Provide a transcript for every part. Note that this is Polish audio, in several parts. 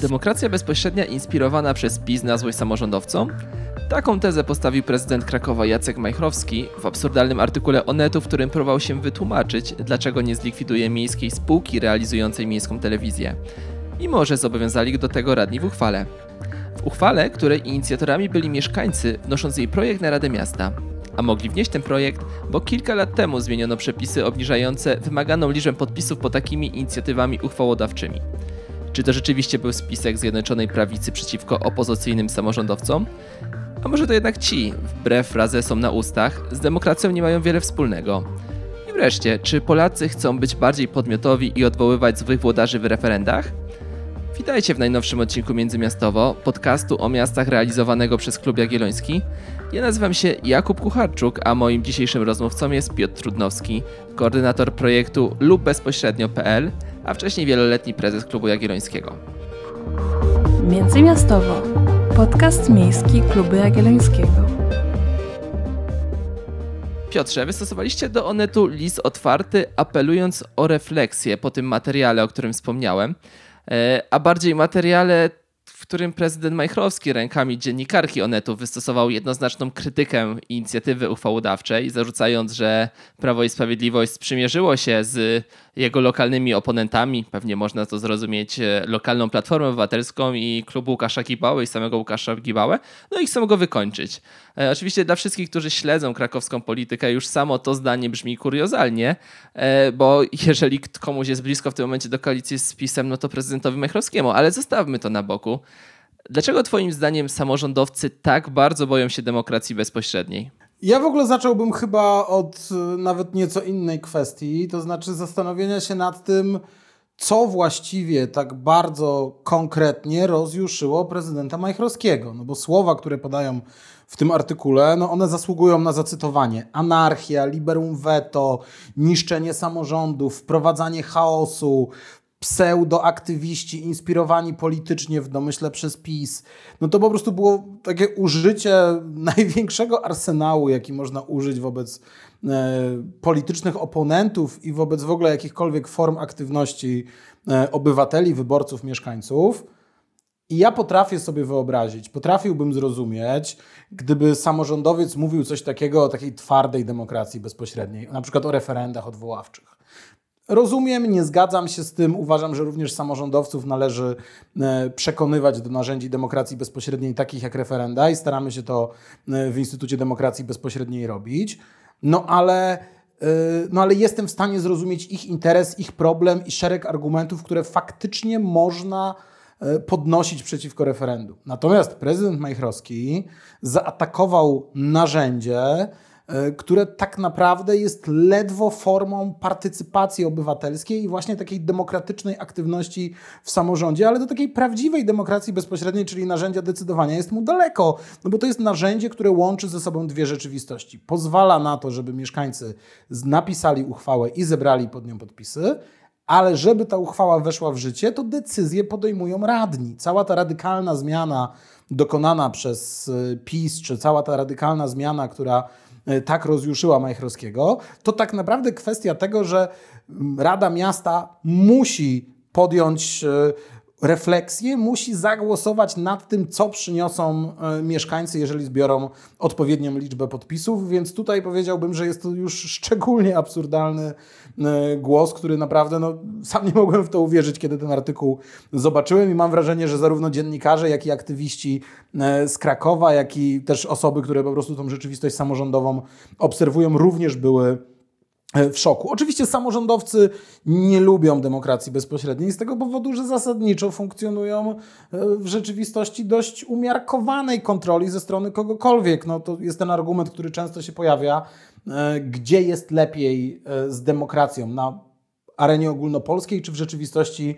Demokracja bezpośrednia inspirowana przez PiS na złość samorządowcom? Taką tezę postawił prezydent Krakowa Jacek Majchrowski w absurdalnym artykule Onetu, w którym próbował się wytłumaczyć, dlaczego nie zlikwiduje miejskiej spółki realizującej miejską telewizję, mimo że zobowiązali do tego radni w uchwale. W uchwale, której inicjatorami byli mieszkańcy, wnosząc jej projekt na Radę Miasta. A mogli wnieść ten projekt, bo kilka lat temu zmieniono przepisy obniżające wymaganą liczbę podpisów pod takimi inicjatywami uchwałodawczymi. Czy to rzeczywiście był spisek Zjednoczonej Prawicy przeciwko opozycyjnym samorządowcom? A może to jednak ci, wbrew frazesom na ustach, z demokracją nie mają wiele wspólnego? I wreszcie, czy Polacy chcą być bardziej podmiotowi i odwoływać złych włodarzy w referendach? Witajcie w najnowszym odcinku Międzymiastowo, podcastu o miastach realizowanego przez Klub Jagielloński. Ja nazywam się Jakub Kucharczuk, a moim dzisiejszym rozmówcą jest Piotr Trudnowski, koordynator projektu lub bezpośrednio.pl, a wcześniej wieloletni prezes Klubu Jagiellońskiego. Międzymiastowo. Podcast miejski Klubu Jagiellońskiego. Piotrze, wystosowaliście do Onetu list otwarty, apelując o refleksję po tym materiale, o którym wspomniałem, e, a bardziej materiale którym prezydent Majchrowski rękami dziennikarki Onetu wystosował jednoznaczną krytykę inicjatywy uchwałodawczej, zarzucając, że Prawo i Sprawiedliwość sprzymierzyło się z jego lokalnymi oponentami, pewnie można to zrozumieć, e, lokalną Platformą Obywatelską i klubu Łukasza Gibały i samego Łukasza Gibałę, no i chcą go wykończyć. E, oczywiście dla wszystkich, którzy śledzą krakowską politykę, już samo to zdanie brzmi kuriozalnie, e, bo jeżeli komuś jest blisko w tym momencie do koalicji z PiSem, no to prezydentowi Majchrowskiemu, ale zostawmy to na boku. Dlaczego Twoim zdaniem samorządowcy tak bardzo boją się demokracji bezpośredniej? Ja w ogóle zacząłbym chyba od e, nawet nieco innej kwestii, to znaczy zastanowienia się nad tym, co właściwie tak bardzo konkretnie rozjuszyło prezydenta Majchrowskiego. No bo słowa, które podają w tym artykule, no one zasługują na zacytowanie. Anarchia, liberum veto, niszczenie samorządów, wprowadzanie chaosu, pseudoaktywiści inspirowani politycznie w domyśle przez PiS, no to po prostu było takie użycie największego arsenału, jaki można użyć wobec e, politycznych oponentów i wobec w ogóle jakichkolwiek form aktywności e, obywateli, wyborców, mieszkańców. I ja potrafię sobie wyobrazić, potrafiłbym zrozumieć, gdyby samorządowiec mówił coś takiego o takiej twardej demokracji bezpośredniej, na przykład o referendach odwoławczych. Rozumiem, nie zgadzam się z tym. Uważam, że również samorządowców należy e, przekonywać do narzędzi demokracji bezpośredniej, takich jak referenda, i staramy się to e, w Instytucie Demokracji Bezpośredniej robić. No ale, e, no ale jestem w stanie zrozumieć ich interes, ich problem i szereg argumentów, które faktycznie można podnosić przeciwko referendum. Natomiast prezydent Majchrowski zaatakował narzędzie, które tak naprawdę jest ledwo formą partycypacji obywatelskiej i właśnie takiej demokratycznej aktywności w samorządzie, ale do takiej prawdziwej demokracji bezpośredniej, czyli narzędzia decydowania, jest mu daleko, no bo to jest narzędzie, które łączy ze sobą dwie rzeczywistości. Pozwala na to, żeby mieszkańcy napisali uchwałę i zebrali pod nią podpisy, ale żeby ta uchwała weszła w życie, to decyzje podejmują radni. Cała ta radykalna zmiana dokonana przez e, PiS, czy cała ta radykalna zmiana, która E, tak rozjuszyła Majchrowskiego, to tak naprawdę kwestia tego, że Rada Miasta musi podjąć e, refleksję, musi zagłosować nad tym, co przyniosą e, mieszkańcy, jeżeli zbiorą odpowiednią liczbę podpisów, więc tutaj powiedziałbym, że jest to już szczególnie absurdalny e, głos, który naprawdę, no, sam nie mogłem w to uwierzyć, kiedy ten artykuł zobaczyłem. I mam wrażenie, że zarówno dziennikarze, jak i aktywiści e, z Krakowa, jak i też osoby, które po prostu tą rzeczywistość samorządową obserwują, również były w szoku. Oczywiście samorządowcy nie lubią demokracji bezpośredniej z tego powodu, że zasadniczo funkcjonują e, w rzeczywistości dość umiarkowanej kontroli ze strony kogokolwiek. No, to jest ten argument, który często się pojawia, e, gdzie jest lepiej z demokracją, na arenie ogólnopolskiej czy w rzeczywistości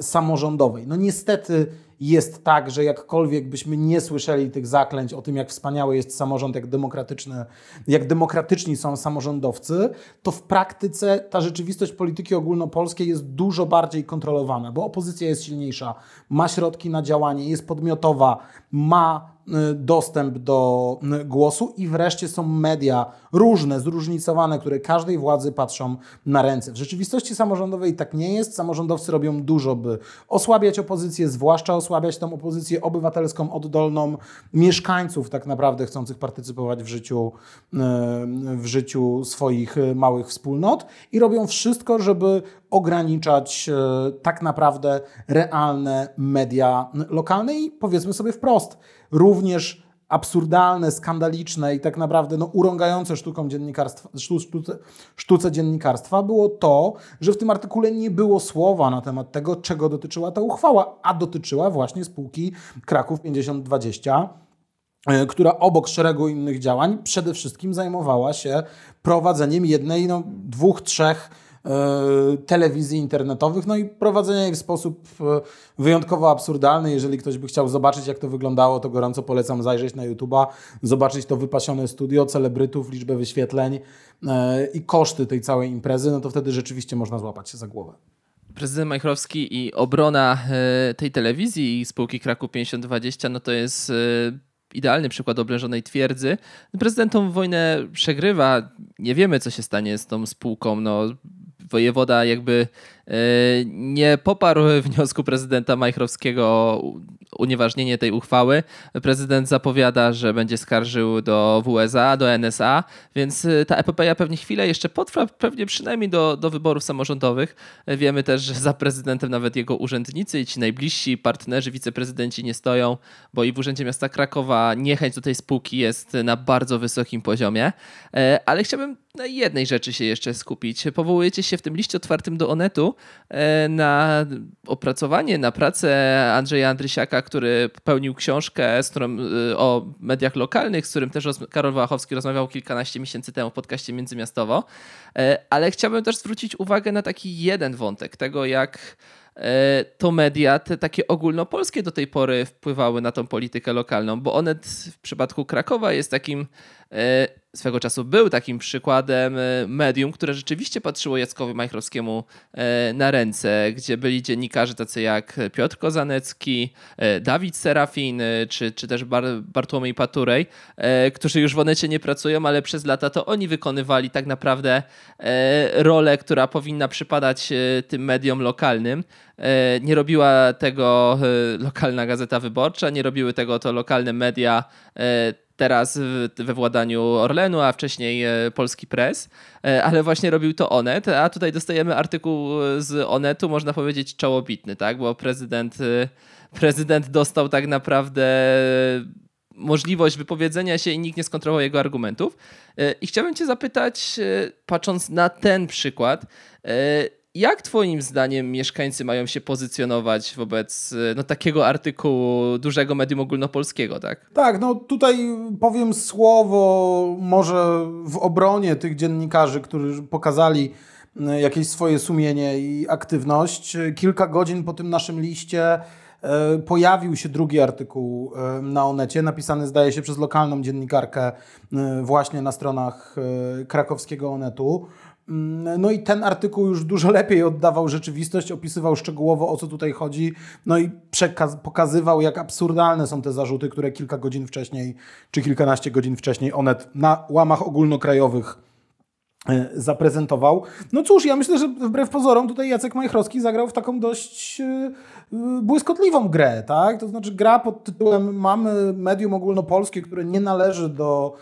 samorządowej. No niestety jest tak, że jakkolwiek byśmy nie słyszeli tych zaklęć o tym, jak wspaniały jest samorząd, jak demokratyczny, jak demokratyczni są samorządowcy, to w praktyce ta rzeczywistość polityki ogólnopolskiej jest dużo bardziej kontrolowana, bo opozycja jest silniejsza, ma środki na działanie, jest podmiotowa, ma dostęp do y, głosu i wreszcie są media różne, zróżnicowane, które każdej władzy patrzą na ręce. W rzeczywistości samorządowej tak nie jest. Samorządowcy robią dużo, by osłabiać opozycję, zwłaszcza osłabiać tą opozycję obywatelską, oddolną mieszkańców tak naprawdę chcących partycypować w życiu, y, w życiu swoich y, małych wspólnot i robią wszystko, żeby ograniczać y, tak naprawdę realne media lokalne i powiedzmy sobie wprost, również absurdalne, skandaliczne i tak naprawdę no, urągające sztuką dziennikarstwa, sztu, sztuce, sztuce dziennikarstwa było to, że w tym artykule nie było słowa na temat tego, czego dotyczyła ta uchwała, a dotyczyła właśnie spółki Kraków 5020 e, która obok szeregu innych działań przede wszystkim zajmowała się prowadzeniem jednej, no, dwóch, trzech telewizji internetowych, no i prowadzenia jej w sposób e, wyjątkowo absurdalny. Jeżeli ktoś by chciał zobaczyć, jak to wyglądało, to gorąco polecam zajrzeć na YouTube'a, zobaczyć to wypasione studio, celebrytów, liczbę wyświetleń e, i koszty tej całej imprezy, no to wtedy rzeczywiście można złapać się za głowę. Prezydent Majchrowski i obrona e, tej telewizji i spółki Kraków 5020, no to jest e, idealny przykład oblężonej twierdzy. Prezydent wojnę przegrywa. Nie wiemy, co się stanie z tą spółką. No, wojewoda jakby nie poparł wniosku prezydenta Majchrowskiego o unieważnienie tej uchwały. Prezydent zapowiada, że będzie skarżył do WSA, do NSA, więc e, ta epopeja pewnie chwilę jeszcze potrwa, pewnie przynajmniej do, do wyborów samorządowych. E, Wiemy też, że za prezydentem nawet jego urzędnicy i ci najbliżsi partnerzy, wiceprezydenci nie stoją, bo i w Urzędzie Miasta Krakowa niechęć do tej spółki jest na bardzo wysokim poziomie. Ale chciałbym na jednej rzeczy się jeszcze skupić. Powołujecie się w tym liście otwartym do Onetu e, na opracowanie, na pracę Andrzeja Andrysiaka, który pełnił książkę którą, e, o mediach lokalnych, z którym też Karol Wałachowski rozmawiał kilkanaście miesięcy temu w podcaście Międzymiastowo. E, ale chciałbym też zwrócić uwagę na taki jeden wątek tego, jak to media, te takie ogólnopolskie do tej pory wpływały na tą politykę lokalną, bo Onet w przypadku Krakowa jest takim swego czasu był takim przykładem e, medium, które rzeczywiście patrzyło Jackowi Majchrowskiemu e, na ręce, gdzie byli dziennikarze tacy jak Piotr Kozanecki, e, Dawid Serafin, czy, czy też Bartłomiej Paturej, którzy już w Onecie nie pracują, ale przez lata to oni wykonywali tak naprawdę rolę, która powinna przypadać tym mediom lokalnym. Nie robiła tego lokalna Gazeta Wyborcza, nie robiły tego to lokalne media teraz we władaniu Orlenu, a wcześniej e, Polski Press, e, ale właśnie robił to Onet, a tutaj dostajemy artykuł z Onetu, można powiedzieć czołobitny, tak, bo prezydent, e, prezydent dostał tak naprawdę możliwość wypowiedzenia się i nikt nie skontrolował jego argumentów. I chciałbym cię zapytać, patrząc na ten przykład, jak Twoim zdaniem mieszkańcy mają się pozycjonować wobec e, no, takiego artykułu dużego medium ogólnopolskiego, tak? Tak, no tutaj powiem słowo może w obronie tych dziennikarzy, którzy pokazali e, jakieś swoje sumienie i aktywność. Kilka godzin po tym naszym liście e, pojawił się drugi artykuł na Onecie, napisany zdaje się przez lokalną dziennikarkę właśnie na stronach krakowskiego Onetu. Mm, no i ten artykuł już dużo lepiej oddawał rzeczywistość, opisywał szczegółowo o co tutaj chodzi, no i pokazywał, jak absurdalne są te zarzuty, które kilka godzin wcześniej, czy kilkanaście godzin wcześniej Onet na łamach ogólnokrajowych e, zaprezentował. No cóż, ja myślę, że wbrew pozorom tutaj Jacek Majchrowski zagrał w taką dość e, e, błyskotliwą grę, tak? To znaczy gra pod tytułem mamy medium ogólnopolskie, które nie należy do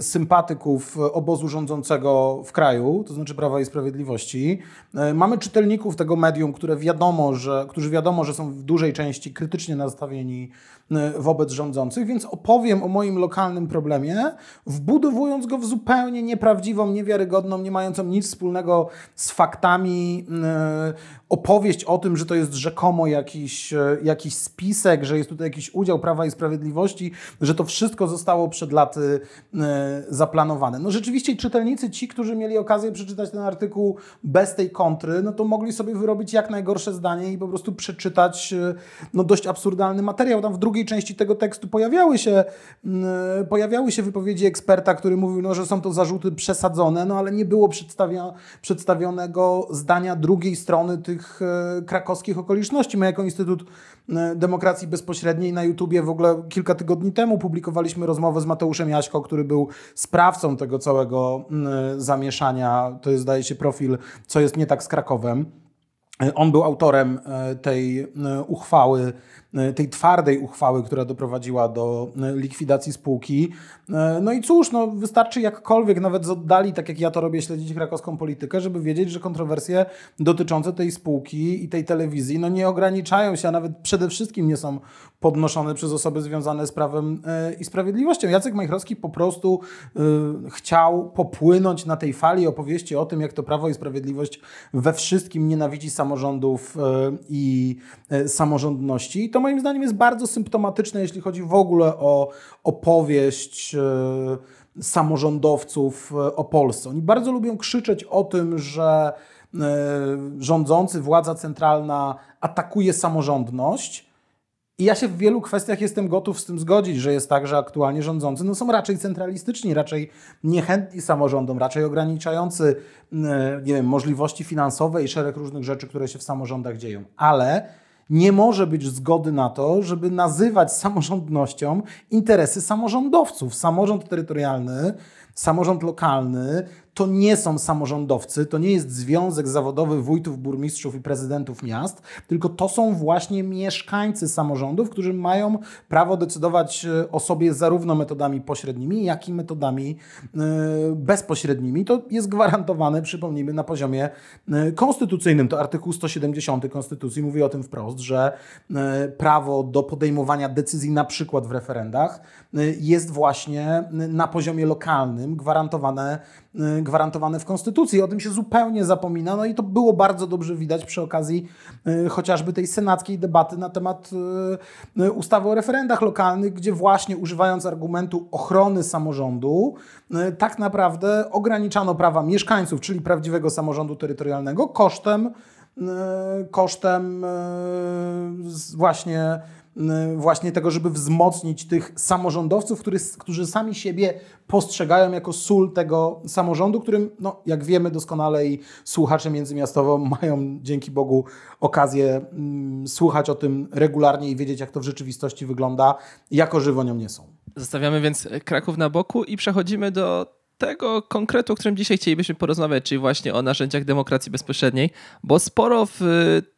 sympatyków obozu rządzącego w kraju, to znaczy Prawa i Sprawiedliwości. E, mamy czytelników tego medium, które wiadomo, że, którzy wiadomo, że są w dużej części krytycznie nastawieni e, wobec rządzących, więc opowiem o moim lokalnym problemie, wbudowując go w zupełnie nieprawdziwą, niewiarygodną, nie mającą nic wspólnego z faktami opowieść o tym, że to jest rzekomo jakiś, jakiś spisek, że jest tutaj jakiś udział Prawa i Sprawiedliwości, że to wszystko zostało przed laty e, zaplanowane. No rzeczywiście czytelnicy, ci, którzy mieli okazję przeczytać ten artykuł bez tej kontry, no to mogli sobie wyrobić jak najgorsze zdanie i po prostu przeczytać e, no, dość absurdalny materiał. Tam w drugiej części tego tekstu pojawiały się, mm, pojawiały się wypowiedzi eksperta, który mówił, no, że są to zarzuty przesadzone, no ale nie było przedstawia, przedstawionego zdania drugiej strony tych e, krakowskich okoliczności. My jako Instytut e, Demokracji Bezpośredniej na YouTubie w ogóle kilka tygodni temu publikowaliśmy rozmowę z Mateuszem Jaśko, który był sprawcą tego całego mm, zamieszania. To jest, zdaje się, profil, co jest nie tak z Krakowem. E, On był autorem e, tej e, uchwały, e, tej twardej uchwały, która doprowadziła do e, likwidacji spółki. E, No i cóż, no wystarczy jakkolwiek, nawet z oddali, tak jak ja to robię, śledzić krakowską politykę, żeby wiedzieć, że kontrowersje dotyczące tej spółki i tej telewizji no nie ograniczają się, a nawet przede wszystkim nie są podnoszone przez osoby związane z prawem e, i sprawiedliwością. Jacek Majchrowski po prostu e, chciał popłynąć na tej fali opowieści o tym, jak to Prawo i Sprawiedliwość we wszystkim nienawidzi samorządów e, i e, samorządności. I to moim zdaniem jest bardzo symptomatyczne, jeśli chodzi w ogóle o opowieść e, samorządowców e, o Polsce. Oni bardzo lubią krzyczeć o tym, że e, rządzący, władza centralna atakuje samorządność. I ja się w wielu kwestiach jestem gotów z tym zgodzić, że jest tak, że aktualnie rządzący no, są raczej centralistyczni, raczej niechętni samorządom, raczej ograniczający nie wiem, możliwości finansowe i szereg różnych rzeczy, które się w samorządach dzieją. Ale nie może być zgody na to, żeby nazywać samorządnością interesy samorządowców. Samorząd terytorialny, samorząd lokalny to nie są samorządowcy, to nie jest związek zawodowy wójtów, burmistrzów i prezydentów miast, tylko to są właśnie mieszkańcy samorządów, którzy mają prawo decydować e, o sobie zarówno metodami pośrednimi, jak i metodami e, bezpośrednimi. To jest gwarantowane, przypomnijmy, na poziomie e, konstytucyjnym. To artykuł 170 Konstytucji mówi o tym wprost, że prawo do podejmowania decyzji na przykład w referendach jest właśnie na poziomie lokalnym gwarantowane, gwarantowane w Konstytucji. O tym się zupełnie zapomina, no i to było bardzo dobrze widać przy okazji e, chociażby tej senackiej debaty na temat e, ustawy o referendach lokalnych, gdzie właśnie używając argumentu ochrony samorządu, tak naprawdę ograniczano prawa mieszkańców, czyli prawdziwego samorządu terytorialnego kosztem kosztem właśnie, właśnie tego, żeby wzmocnić tych samorządowców, który, którzy sami siebie postrzegają jako sól tego samorządu, którym, no, jak wiemy doskonale i słuchacze międzymiastowo mają dzięki Bogu okazję mm, słuchać o tym regularnie i wiedzieć, jak to w rzeczywistości wygląda, jako żywo nią nie są. Zostawiamy więc Kraków na boku i przechodzimy do tego konkretu, o którym dzisiaj chcielibyśmy porozmawiać, czyli właśnie o narzędziach demokracji bezpośredniej, bo sporo w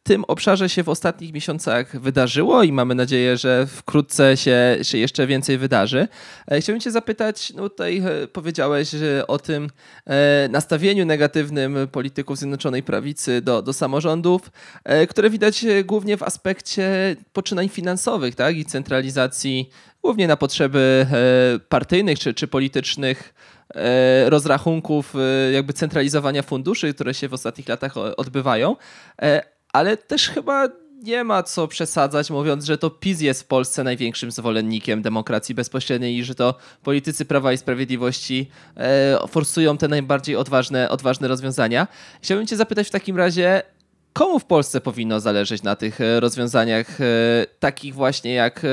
tym obszarze się w ostatnich miesiącach wydarzyło i mamy nadzieję, że wkrótce się, się jeszcze więcej wydarzy. E, Chciałbym Cię zapytać, no tutaj e, powiedziałeś o tym e, nastawieniu negatywnym polityków Zjednoczonej Prawicy do, do samorządów, które widać głównie w aspekcie poczynań finansowych tak? i centralizacji głównie na potrzeby e, partyjnych czy, czy politycznych e, rozrachunków, e, jakby centralizowania funduszy, które się w ostatnich latach odbywają, ale też chyba nie ma co przesadzać, mówiąc, że to PiS jest w Polsce największym zwolennikiem demokracji bezpośredniej i że to politycy Prawa i Sprawiedliwości forsują te najbardziej odważne, odważne rozwiązania. Chciałbym Cię zapytać w takim razie, Komu w Polsce powinno zależeć na tych e, rozwiązaniach, e, takich właśnie jak e,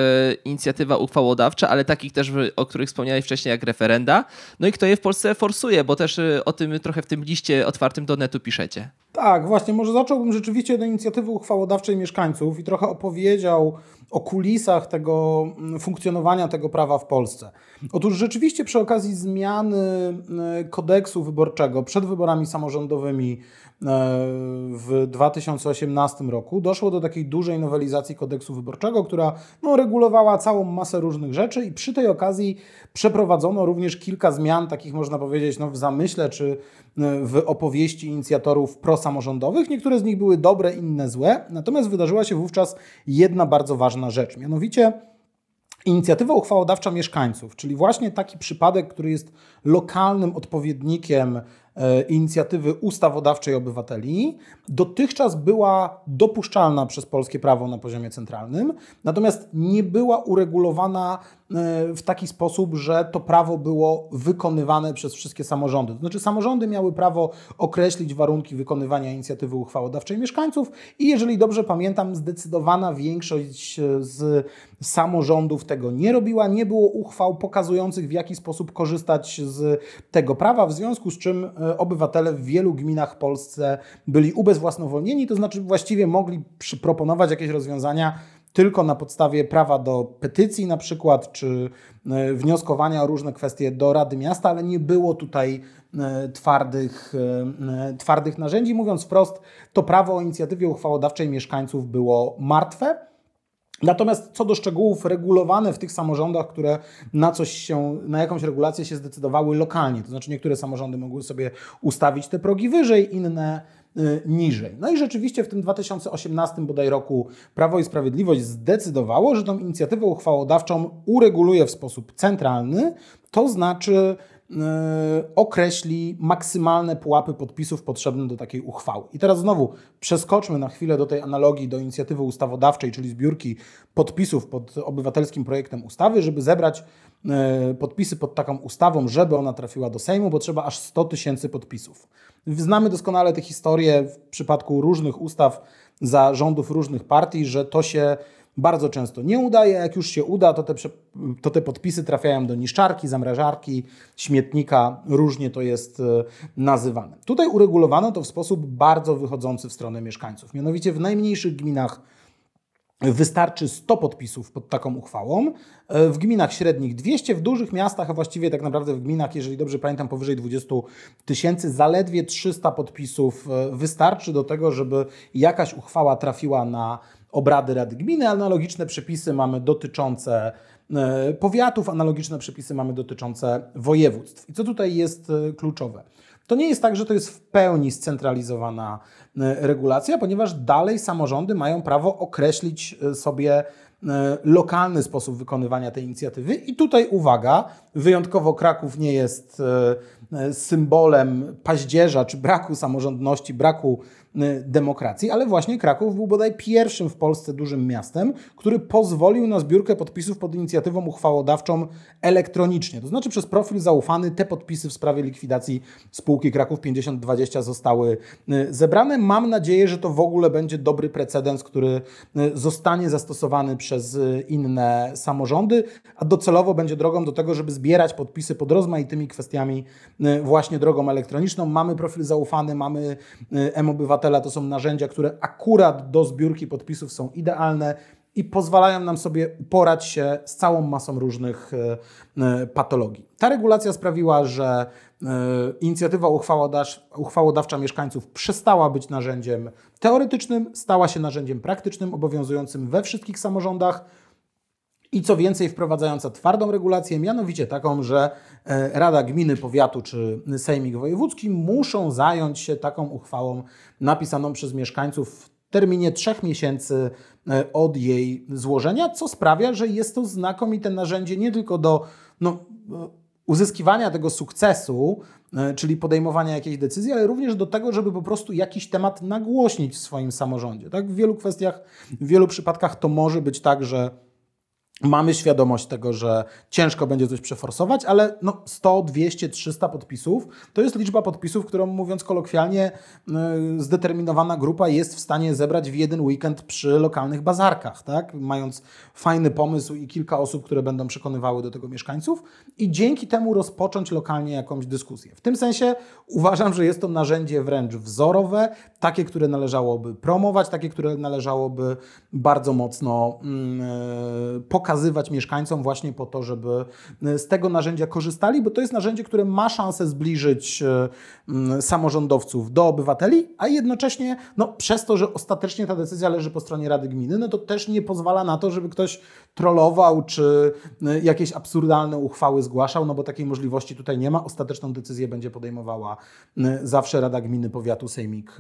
inicjatywa uchwałodawcza, ale takich też, o których wspomniałeś wcześniej, jak referenda? No i kto je w Polsce forsuje, bo też o tym trochę w tym liście otwartym do netu piszecie. Tak, właśnie, może zacząłbym rzeczywiście od inicjatywy uchwałodawczej mieszkańców i trochę opowiedział o kulisach tego mm, funkcjonowania tego prawa w Polsce. Otóż rzeczywiście przy okazji zmiany kodeksu wyborczego przed wyborami samorządowymi w 2018 roku doszło do takiej dużej nowelizacji kodeksu wyborczego, która no, regulowała całą masę różnych rzeczy i przy tej okazji przeprowadzono również kilka zmian, takich można powiedzieć no, w zamyśle czy e, w opowieści inicjatorów prosamorządowych. Niektóre z nich były dobre, inne złe, natomiast wydarzyła się wówczas jedna bardzo ważna rzecz, mianowicie Inicjatywa uchwałodawcza mieszkańców, czyli właśnie taki przypadek, który jest lokalnym odpowiednikiem e, inicjatywy ustawodawczej obywateli dotychczas była dopuszczalna przez polskie prawo na poziomie centralnym, natomiast nie była uregulowana e, w taki sposób, że to prawo było wykonywane przez wszystkie samorządy. To znaczy samorządy miały prawo określić warunki wykonywania inicjatywy uchwałodawczej mieszkańców i jeżeli dobrze pamiętam, zdecydowana większość z samorządów tego nie robiła, nie było uchwał pokazujących w jaki sposób korzystać z tego prawa, w związku z czym e, obywatele w wielu gminach w Polsce byli ubezwłasnowolnieni, to znaczy właściwie mogli proponować jakieś rozwiązania tylko na podstawie prawa do petycji na przykład, czy e, wnioskowania o różne kwestie do Rady Miasta, ale nie było tutaj e, twardych, twardych narzędzi. Mówiąc wprost, to prawo o inicjatywie uchwałodawczej mieszkańców było martwe. Natomiast co do szczegółów, regulowane w tych samorządach, które na coś się, na jakąś regulację się zdecydowały lokalnie, to znaczy niektóre samorządy mogły sobie ustawić te progi wyżej, inne y, niżej. No i rzeczywiście w tym 2018 bodaj roku Prawo i Sprawiedliwość zdecydowało, że tą inicjatywę uchwałodawczą ureguluje w sposób centralny, to znaczy określi maksymalne pułapy podpisów potrzebne do takiej uchwały. I teraz znowu przeskoczmy na chwilę do tej analogii do inicjatywy ustawodawczej, czyli zbiórki podpisów pod obywatelskim projektem ustawy, żeby zebrać e, podpisy pod taką ustawą, żeby ona trafiła do Sejmu, bo trzeba aż 100 tysięcy podpisów. Znamy doskonale tę historię w przypadku różnych ustaw za rządów różnych partii, że to się bardzo często nie udaje. Jak już się uda, to te, to te podpisy trafiają do niszczarki, zamrażarki, śmietnika, różnie to jest e, nazywane. Tutaj uregulowano to w sposób bardzo wychodzący w stronę mieszkańców. Mianowicie w najmniejszych gminach Wystarczy 100 podpisów pod taką uchwałą. E, w gminach średnich 200, w dużych miastach, a właściwie tak naprawdę w gminach, jeżeli dobrze pamiętam, powyżej 20 tysięcy, zaledwie 300 podpisów e, wystarczy do tego, żeby jakaś uchwała trafiła na obrady Rady Gminy. Analogiczne przepisy mamy dotyczące e, powiatów, analogiczne przepisy mamy dotyczące województw. I co tutaj jest e, kluczowe? To nie jest tak, że to jest w pełni scentralizowana e, regulacja, ponieważ dalej samorządy mają prawo określić sobie lokalny sposób wykonywania tej inicjatywy. I tutaj uwaga, wyjątkowo Kraków nie jest symbolem paździerza czy braku samorządności, braku Y, demokracji, ale właśnie Kraków był bodaj pierwszym w Polsce dużym miastem, który pozwolił na zbiórkę podpisów pod inicjatywą uchwałodawczą elektronicznie. To znaczy przez profil zaufany te podpisy w sprawie likwidacji spółki Kraków 5020 zostały zebrane. Mam nadzieję, że to w ogóle będzie dobry precedens, który zostanie zastosowany przez inne samorządy, a docelowo będzie drogą do tego, żeby zbierać podpisy pod rozmaitymi kwestiami właśnie drogą elektroniczną. Mamy profil zaufany, mamy m-obywatel obywatela to są narzędzia, które akurat do zbiórki podpisów są idealne i pozwalają nam sobie uporać się z całą masą różnych e, patologii. Ta regulacja sprawiła, że inicjatywa uchwałodawcza mieszkańców przestała być narzędziem teoretycznym, stała się narzędziem praktycznym, obowiązującym we wszystkich samorządach. I co więcej, wprowadzająca twardą regulację, mianowicie taką, że e, Rada Gminy, Powiatu czy Sejmik Wojewódzki muszą zająć się taką uchwałą napisaną przez mieszkańców w terminie trzech miesięcy e, od jej złożenia, co sprawia, że jest to znakomite narzędzie nie tylko do no, e, uzyskiwania tego sukcesu, czyli podejmowania jakiejś decyzji, ale również do tego, żeby po prostu jakiś temat nagłośnić w swoim samorządzie. Tak? W wielu kwestiach, w wielu przypadkach to może być tak, że Mamy świadomość tego, że ciężko będzie coś przeforsować, ale no 100, 200, 300 podpisów to jest liczba podpisów, którą mówiąc kolokwialnie, yy, zdeterminowana grupa jest w stanie zebrać w jeden weekend przy lokalnych bazarkach, tak? mając fajny pomysł i kilka osób, które będą przekonywały do tego mieszkańców i dzięki temu rozpocząć lokalnie jakąś dyskusję. W tym sensie uważam, że jest to narzędzie wręcz wzorowe, takie, które należałoby promować, takie, które należałoby bardzo mocno yy, pokazać pokazywać mieszkańcom właśnie po to, żeby e, z tego narzędzia korzystali, bo to jest narzędzie, które ma szansę zbliżyć e, samorządowców do obywateli, a jednocześnie no, przez to, że ostatecznie ta decyzja leży po stronie Rady Gminy, no to też nie pozwala na to, żeby ktoś trollował czy e, jakieś absurdalne uchwały zgłaszał, no bo takiej możliwości tutaj nie ma. Ostateczną decyzję będzie podejmowała zawsze Rada Gminy, Powiatu, Sejmik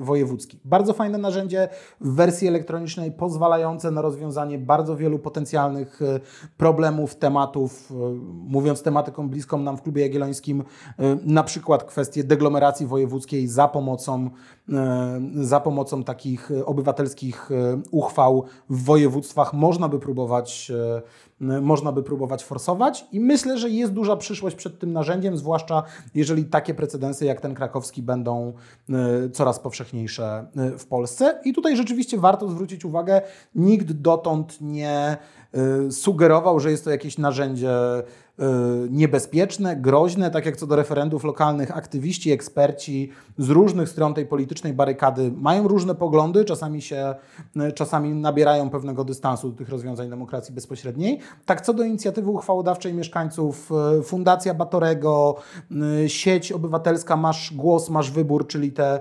Wojewódzki. Bardzo fajne narzędzie w wersji elektronicznej, pozwalające na rozwiązanie bardzo wielu potencjalnych potencjalnych e, problemów, tematów, e, mówiąc tematyką bliską nam w klubie jagiellońskim, na przykład kwestie deglomeracji wojewódzkiej za pomocą, za pomocą takich obywatelskich uchwał w województwach. Można by próbować można by próbować forsować i myślę, że jest duża przyszłość przed tym narzędziem, zwłaszcza jeżeli takie precedensy jak ten krakowski będą coraz powszechniejsze w Polsce. I tutaj rzeczywiście warto zwrócić uwagę, nikt dotąd nie y, sugerował, że jest to jakieś narzędzie y, niebezpieczne, groźne, tak jak co do referendów lokalnych, aktywiści, eksperci z różnych stron tej politycznej barykady mają różne poglądy, czasami się, y, czasami nabierają pewnego dystansu do tych rozwiązań demokracji bezpośredniej. Tak co do inicjatywy uchwałodawczej mieszkańców, Fundacja Batorego, sieć obywatelska Masz Głos, Masz Wybór, czyli te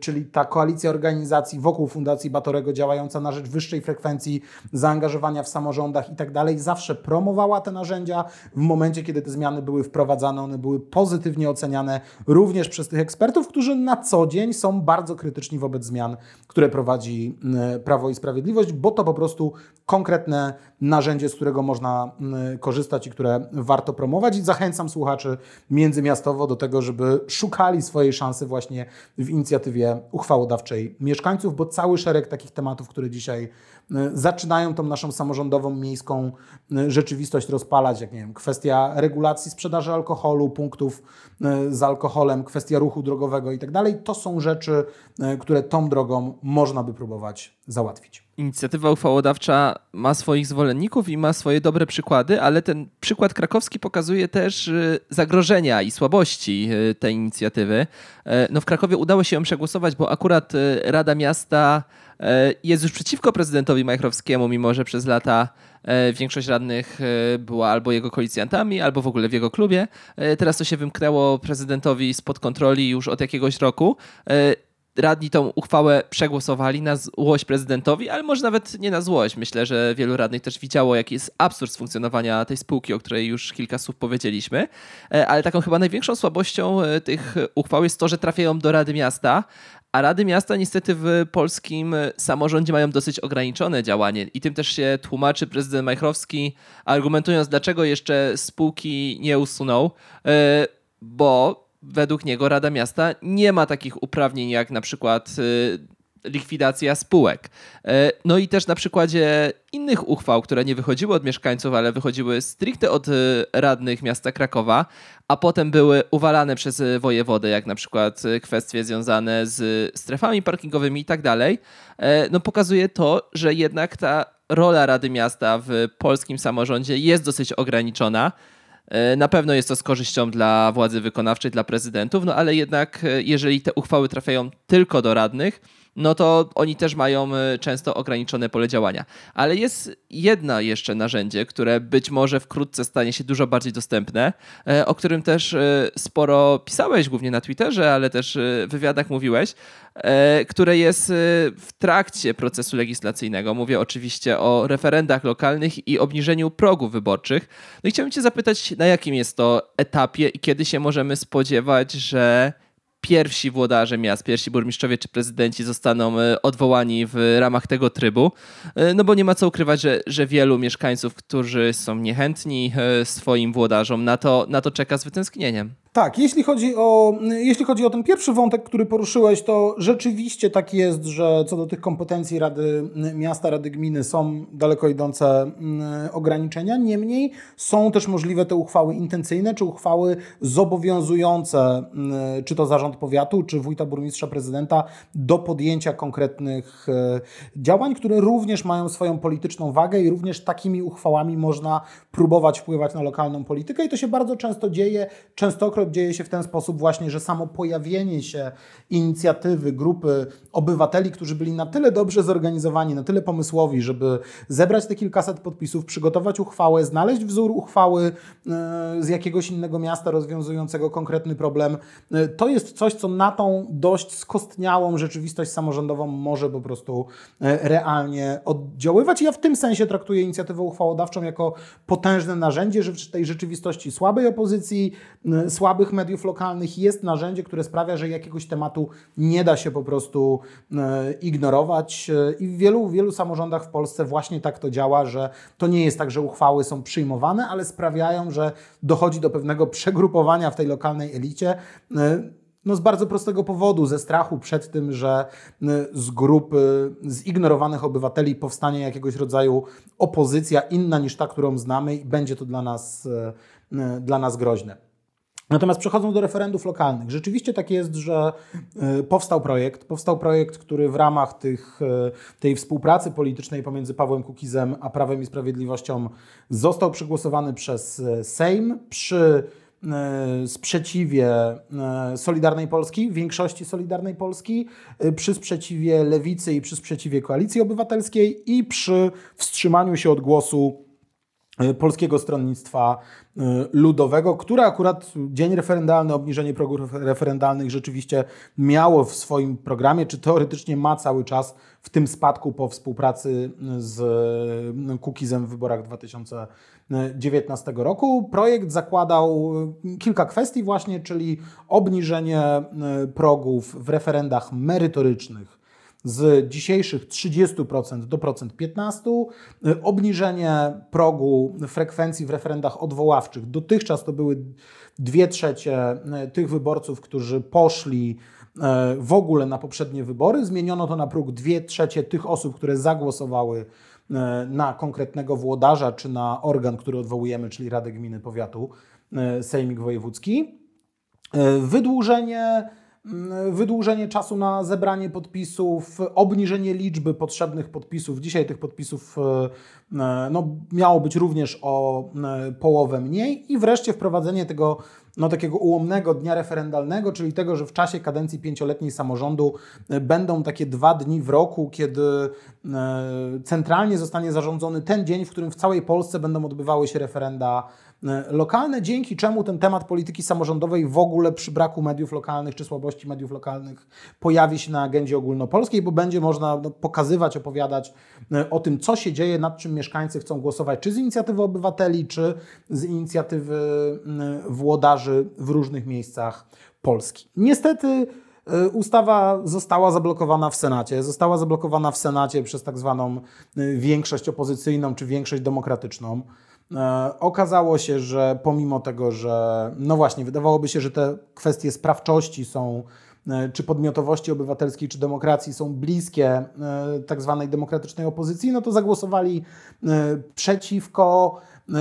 czyli ta koalicja organizacji wokół Fundacji Batorego działająca na rzecz wyższej frekwencji zaangażowania w samorządach i tak dalej, zawsze promowała te narzędzia. W momencie, kiedy te zmiany były wprowadzane, one były pozytywnie oceniane również przez tych ekspertów, którzy na co dzień są bardzo krytyczni wobec zmian, które prowadzi Prawo i Sprawiedliwość, bo to po prostu konkretne narzędzie, z którego można korzystać i które warto promować. I zachęcam słuchaczy międzymiastowo do tego, żeby szukali swojej szansy właśnie właśnie w inicjatywie uchwałodawczej mieszkańców, bo cały szereg takich tematów, które dzisiaj zaczynają tą naszą samorządową, miejską e, rzeczywistość rozpalać, jak nie wiem, kwestia regulacji sprzedaży alkoholu, punktów e, z alkoholem, kwestia ruchu drogowego i tak dalej, to są rzeczy, które tą drogą można by próbować załatwić. Inicjatywa uchwałodawcza ma swoich zwolenników i ma swoje dobre przykłady, ale ten przykład krakowski pokazuje też y, zagrożenia i słabości y, tej inicjatywy. No w Krakowie udało się ją przegłosować, bo akurat y, Rada Miasta jest już przeciwko prezydentowi Majchrowskiemu, mimo że przez lata e, większość radnych była albo jego koalicjantami, albo w ogóle w jego klubie. Teraz to się wymknęło prezydentowi spod kontroli już od jakiegoś roku radni tą uchwałę przegłosowali na złość prezydentowi, ale może nawet nie na złość. Myślę, że wielu radnych też widziało, jaki jest absurd funkcjonowania tej spółki, o której już kilka słów powiedzieliśmy. E, ale taką chyba największą słabością e, tych uchwał jest to, że trafiają do Rady Miasta, a Rady Miasta niestety w polskim samorządzie mają dosyć ograniczone działanie i tym też się tłumaczy prezydent Majchrowski, argumentując, dlaczego jeszcze spółki nie usunął, e, bo według niego Rada Miasta nie ma takich uprawnień jak na przykład y, likwidacja spółek. Y, no i też na przykładzie innych uchwał, które nie wychodziły od mieszkańców, ale wychodziły stricte od y, radnych miasta Krakowa, a potem były uwalane przez wojewodę, jak na przykład kwestie związane z strefami parkingowymi i tak dalej, no pokazuje to, że jednak ta rola Rady Miasta w polskim samorządzie jest dosyć ograniczona. E, na pewno jest to z korzyścią dla władzy wykonawczej, dla prezydentów, no ale jednak e, jeżeli te uchwały trafiają tylko do radnych, no to oni też mają e, często ograniczone pole działania. Ale jest jedno jeszcze narzędzie, które być może wkrótce stanie się dużo bardziej dostępne, e, o którym też e, sporo pisałeś, głównie na Twitterze, ale też w wywiadach mówiłeś, które jest w trakcie procesu legislacyjnego. Mówię oczywiście o referendach lokalnych i obniżeniu progów wyborczych. No i chciałbym Cię zapytać, na jakim jest to etapie i kiedy się możemy spodziewać, że pierwsi włodarze miast, pierwsi burmistrzowie czy prezydenci zostaną e, odwołani w ramach tego trybu. E, no bo nie ma co ukrywać, że, że wielu mieszkańców, którzy są niechętni e, swoim włodarzom, na to, na to czeka z wytęsknieniem. Tak, jeśli chodzi, o, jeśli chodzi o ten pierwszy wątek, który poruszyłeś, to rzeczywiście tak jest, że co do tych kompetencji Rady Miasta, Rady Gminy są daleko idące mm, ograniczenia. Niemniej są też możliwe te uchwały intencyjne, czy uchwały zobowiązujące, mm, czy to zarząd powiatu, czy wójta, burmistrza, prezydenta do podjęcia konkretnych e, działań, które również mają swoją polityczną wagę i również takimi uchwałami można próbować wpływać na lokalną politykę. I to się bardzo często dzieje, częstokroć dzieje się w ten sposób właśnie, że samo pojawienie się inicjatywy, grupy obywateli, którzy byli na tyle dobrze zorganizowani, na tyle pomysłowi, żeby zebrać te kilkaset podpisów, przygotować uchwałę, znaleźć wzór uchwały e, z jakiegoś innego miasta rozwiązującego konkretny problem, e, to jest coś, co na tą dość skostniałą rzeczywistość samorządową może po prostu e, realnie oddziaływać. I ja w tym sensie traktuję inicjatywę uchwałodawczą jako potężne narzędzie, że tej rzeczywistości słabej opozycji, słabych mediów lokalnych jest narzędzie, które sprawia, że jakiegoś tematu nie da się po prostu e, ignorować. E, I w wielu, wielu samorządach w Polsce właśnie tak to działa, że to nie jest tak, że uchwały są przyjmowane, ale sprawiają, że dochodzi do pewnego przegrupowania w tej lokalnej elicie. No z bardzo prostego powodu, ze strachu przed tym, że z grupy zignorowanych obywateli powstanie jakiegoś rodzaju opozycja inna niż ta, którą znamy i będzie to dla nas, dla nas groźne. Natomiast przechodząc do referendów lokalnych, rzeczywiście tak jest, że powstał projekt, powstał projekt, który w ramach tych, tej współpracy politycznej pomiędzy Pawłem Kukizem a Prawem i Sprawiedliwością został przegłosowany przez Sejm przy sprzeciwie Solidarnej Polski, większości Solidarnej Polski, przy sprzeciwie Lewicy i przy sprzeciwie Koalicji Obywatelskiej i przy wstrzymaniu się od głosu Polskiego Stronnictwa Ludowego, które akurat dzień referendalny, obniżenie progów referendalnych rzeczywiście miało w swoim programie, czy teoretycznie ma cały czas w tym spadku po współpracy z Kukizem w wyborach 2019 roku. Projekt zakładał kilka kwestii właśnie, czyli obniżenie progów w referendach merytorycznych z dzisiejszych 30% do procent 15%, obniżenie progu frekwencji w referendach odwoławczych. Dotychczas to były dwie trzecie tych wyborców, którzy poszli w ogóle na poprzednie wybory. Zmieniono to na próg dwie trzecie tych osób, które zagłosowały na konkretnego włodarza czy na organ, który odwołujemy, czyli Radę Gminy Powiatu, Sejmik Wojewódzki. Wydłużenie wydłużenie czasu na zebranie podpisów, obniżenie liczby potrzebnych podpisów. Dzisiaj tych podpisów no, miało być również o połowę mniej i wreszcie wprowadzenie tego no, takiego ułomnego dnia referendalnego, czyli tego, że w czasie kadencji pięcioletniej samorządu będą takie dwa dni w roku, kiedy centralnie zostanie zarządzony ten dzień, w którym w całej Polsce będą odbywały się referenda lokalne, dzięki czemu ten temat polityki samorządowej w ogóle przy braku mediów lokalnych czy słabości mediów lokalnych pojawi się na agendzie ogólnopolskiej, bo będzie można no, pokazywać, opowiadać o tym, co się dzieje, nad czym mieszkańcy chcą głosować, czy z inicjatywy obywateli, czy z inicjatywy włodarzy w różnych miejscach Polski. Niestety Ustawa została zablokowana w Senacie. Została zablokowana w Senacie przez tak zwaną większość opozycyjną czy większość demokratyczną. Okazało się, że pomimo tego, że no właśnie, wydawałoby się, że te kwestie sprawczości są czy podmiotowości obywatelskiej, czy demokracji są bliskie tak zwanej demokratycznej opozycji, no to zagłosowali przeciwko.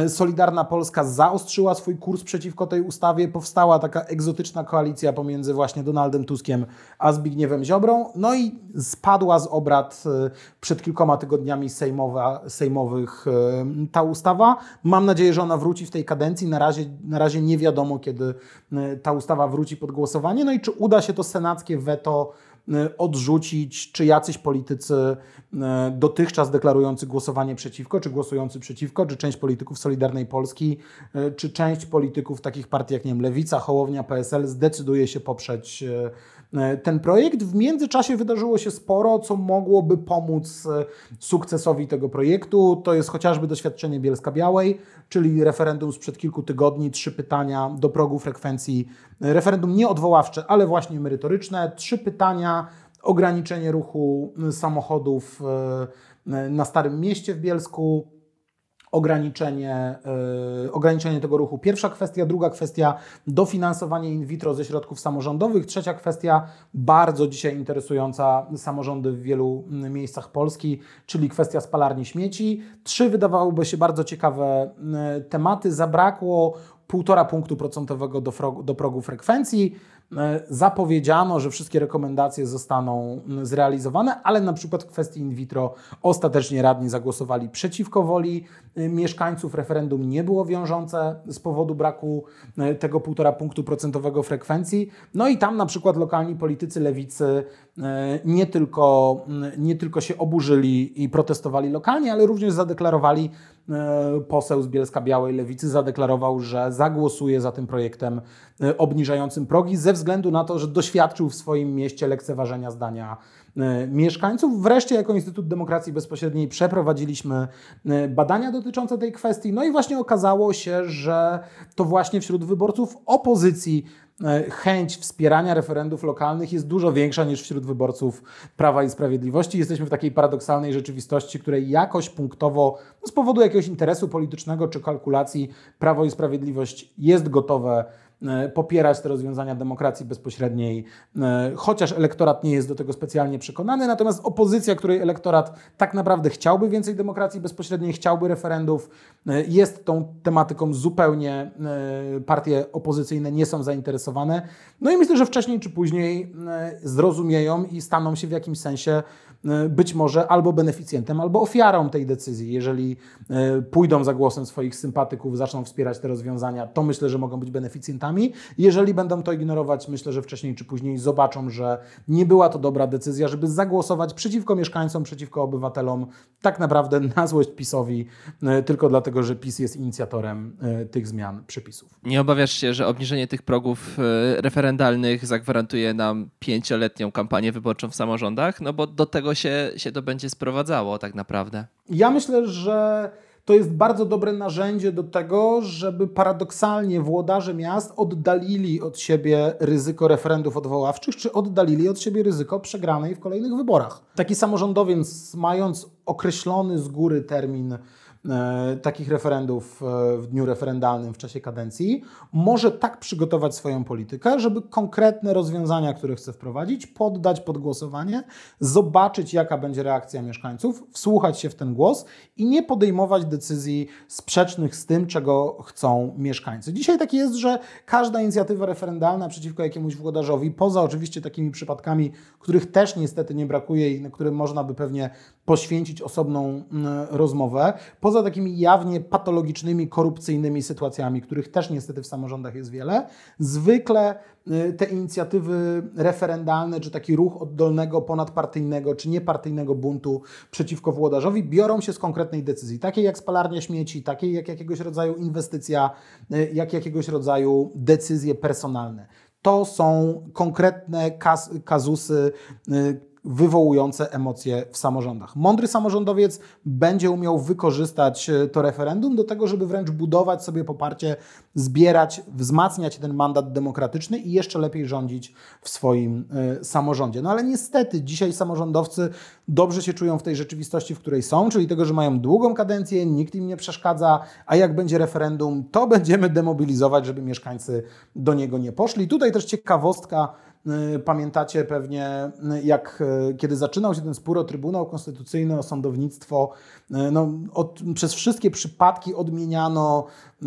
Solidarna Polska zaostrzyła swój kurs przeciwko tej ustawie. Powstała taka egzotyczna koalicja pomiędzy właśnie Donaldem Tuskiem a Zbigniewem Ziobrą. No i spadła z obrad przed kilkoma tygodniami sejmowa, sejmowych ta ustawa. Mam nadzieję, że ona wróci w tej kadencji. Na razie, na razie nie wiadomo, kiedy ta ustawa wróci pod głosowanie. No i czy uda się to senackie weto odrzucić, czy jacyś politycy y, dotychczas deklarujący głosowanie przeciwko, czy głosujący przeciwko, czy część polityków Solidarnej Polski, y, czy część polityków takich partii jak nie wiem, Lewica, Hołownia, PSL zdecyduje się poprzeć ten projekt. W międzyczasie wydarzyło się sporo, co mogłoby pomóc sukcesowi tego projektu. To jest chociażby doświadczenie Bielska Białej, czyli referendum sprzed kilku tygodni, trzy pytania do progu frekwencji, referendum nie odwoławcze, ale właśnie merytoryczne, trzy pytania, ograniczenie ruchu samochodów e, na Starym Mieście w Bielsku, ograniczenie, yy, ograniczenie tego ruchu. Pierwsza kwestia, druga kwestia dofinansowanie in vitro ze środków samorządowych, trzecia kwestia bardzo dzisiaj interesująca samorządy w wielu miejscach Polski, czyli kwestia spalarni śmieci. Trzy wydawałyby się bardzo ciekawe yy, tematy. Zabrakło półtora punktu procentowego do, do progu frekwencji. E, zapowiedziano, że wszystkie rekomendacje zostaną zrealizowane, ale na przykład w kwestii in vitro ostatecznie radni zagłosowali przeciwko woli e, mieszkańców. Referendum nie było wiążące z powodu braku e, tego półtora punktu procentowego frekwencji. No i tam na przykład lokalni politycy lewicy nie tylko, nie tylko się oburzyli i protestowali lokalnie, ale również zadeklarowali, poseł z Bielska Białej Lewicy zadeklarował, że zagłosuje za tym projektem e, obniżającym progi ze względu na to, że doświadczył w swoim mieście lekceważenia zdania e, mieszkańców. Wreszcie jako Instytut Demokracji Bezpośredniej przeprowadziliśmy e, badania dotyczące tej kwestii. No i właśnie okazało się, że to właśnie wśród wyborców opozycji e, chęć wspierania referendów lokalnych jest dużo większa niż wśród wyborców Prawa i Sprawiedliwości. Jesteśmy w takiej paradoksalnej rzeczywistości, której jakoś punktowo, no z powodu jakiegoś interesu politycznego czy kalkulacji, Prawo i Sprawiedliwość jest gotowe e, popierać te rozwiązania demokracji bezpośredniej, e, chociaż elektorat nie jest do tego specjalnie przekonany, natomiast opozycja, której elektorat tak naprawdę chciałby więcej demokracji bezpośredniej, chciałby referendów, e, jest tą tematyką zupełnie, e, partie opozycyjne nie są zainteresowane. No i myślę, że wcześniej czy później e, zrozumieją i staną się w jakimś sensie e, być może albo beneficjentem, albo ofiarą tej decyzji. Jeżeli e, pójdą za głosem swoich sympatyków, zaczną wspierać te rozwiązania, to myślę, że mogą być beneficjentami. Jeżeli będą to ignorować, myślę, że wcześniej czy później zobaczą, że nie była to dobra decyzja, żeby zagłosować przeciwko mieszkańcom, przeciwko obywatelom, tak naprawdę na złość PiSowi, e, tylko dlatego, że PiS jest inicjatorem e, tych zmian przepisów. Nie obawiasz się, że obniżenie tych progów e, referendalnych zagwarantuje nam pięcioletnią kampanię wyborczą w samorządach? No bo do tego się, się to będzie sprowadzało tak naprawdę. Ja myślę, że to jest bardzo dobre narzędzie do tego, żeby paradoksalnie włodarze miast oddalili od siebie ryzyko referendów odwoławczych, czy oddalili od siebie ryzyko przegranej w kolejnych wyborach. Taki samorządowiec, mając określony z góry termin takich referendów e, w dniu referendalnym w czasie kadencji, może tak przygotować swoją politykę, żeby konkretne rozwiązania, które chce wprowadzić, poddać pod głosowanie, zobaczyć, jaka będzie reakcja mieszkańców, wsłuchać się w ten głos i nie podejmować decyzji sprzecznych z tym, czego chcą mieszkańcy. Dzisiaj tak jest, że każda inicjatywa referendalna przeciwko jakiemuś włodarzowi, poza oczywiście takimi przypadkami, których też niestety nie brakuje i na które można by pewnie poświęcić osobną mm, rozmowę, poza takimi jawnie patologicznymi, korupcyjnymi sytuacjami, których też niestety w samorządach jest wiele, zwykle y, te inicjatywy referendalne, czy taki ruch oddolnego, ponadpartyjnego, czy niepartyjnego buntu przeciwko włodarzowi biorą się z konkretnej decyzji, takiej jak spalarnia śmieci, takiej jak jakiegoś rodzaju inwestycja, y, jak jakiegoś rodzaju decyzje personalne. To są konkretne kas, kazusy, y, wywołujące emocje w samorządach. Mądry samorządowiec będzie umiał wykorzystać e, to referendum do tego, żeby wręcz budować sobie poparcie, zbierać, wzmacniać ten mandat demokratyczny i jeszcze lepiej rządzić w swoim y, samorządzie. No ale niestety dzisiaj samorządowcy dobrze się czują w tej rzeczywistości, w której są, czyli tego, że mają długą kadencję, nikt im nie przeszkadza, a jak będzie referendum, to będziemy demobilizować, żeby mieszkańcy do niego nie poszli. Tutaj też ciekawostka, Pamiętacie pewnie, y, jak y, kiedy zaczynał się ten spór o Trybunał Konstytucyjny, o sądownictwo, y, no, od, przez wszystkie przypadki odmieniano y,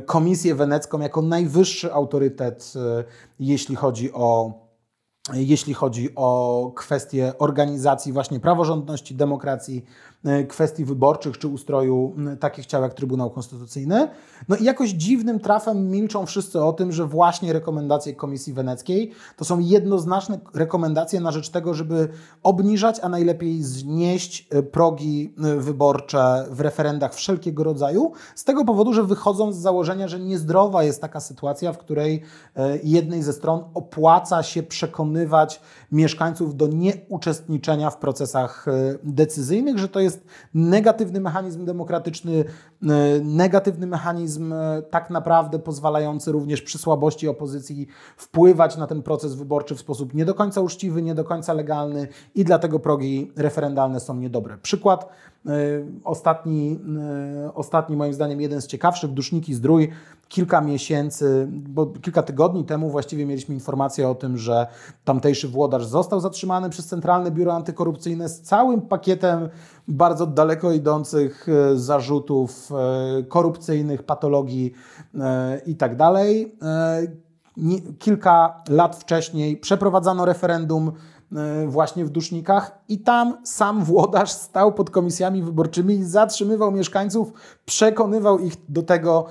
Komisję Wenecką jako najwyższy autorytet, y, jeśli chodzi o jeśli chodzi o kwestie organizacji właśnie praworządności, demokracji, kwestii wyborczych czy ustroju takich ciał jak Trybunał Konstytucyjny. No i jakoś dziwnym trafem milczą wszyscy o tym, że właśnie rekomendacje Komisji Weneckiej to są jednoznaczne rekomendacje na rzecz tego, żeby obniżać, a najlepiej znieść e, progi e, wyborcze w referendach wszelkiego rodzaju, z tego powodu, że wychodzą z założenia, że niezdrowa jest taka sytuacja, w której e, jednej ze stron opłaca się przekonywać mieszkańców do nieuczestniczenia w procesach e, decyzyjnych, że to jest negatywny mechanizm demokratyczny, e, negatywny mechanizm e, tak naprawdę pozwalający również przy słabości opozycji wpływać na ten proces wyborczy w sposób nie do końca uczciwy, nie do końca legalny i dlatego progi referendalne są niedobre. Przykład Ostatni, ostatni, moim zdaniem, jeden z ciekawszych, Duszniki Zdrój, kilka miesięcy, bo kilka tygodni temu właściwie mieliśmy informację o tym, że tamtejszy włodarz został zatrzymany przez Centralne Biuro Antykorupcyjne z całym pakietem bardzo daleko idących e, zarzutów e, korupcyjnych, patologii i tak. Kilka lat wcześniej przeprowadzano referendum e, właśnie w Dusznikach i tam sam włodarz stał pod komisjami wyborczymi i zatrzymywał mieszkańców, przekonywał ich do tego,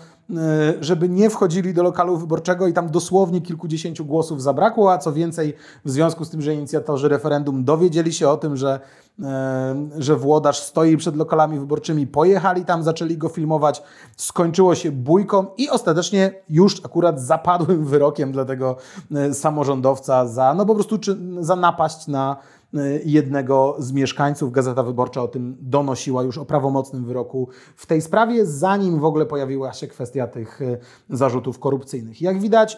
żeby nie wchodzili do lokalu wyborczego i tam dosłownie kilkudziesięciu głosów zabrakło, a co więcej, w związku z tym, że inicjatorzy referendum dowiedzieli się o tym, że, że włodarz stoi przed lokalami wyborczymi, pojechali tam, zaczęli go filmować, skończyło się bójką i ostatecznie już akurat zapadłym wyrokiem dla tego samorządowca za, no po prostu czy, za napaść na jednego z mieszkańców. Gazeta Wyborcza o tym donosiła już o prawomocnym wyroku w tej sprawie, zanim w ogóle pojawiła się kwestia tych y, zarzutów korupcyjnych. Jak widać,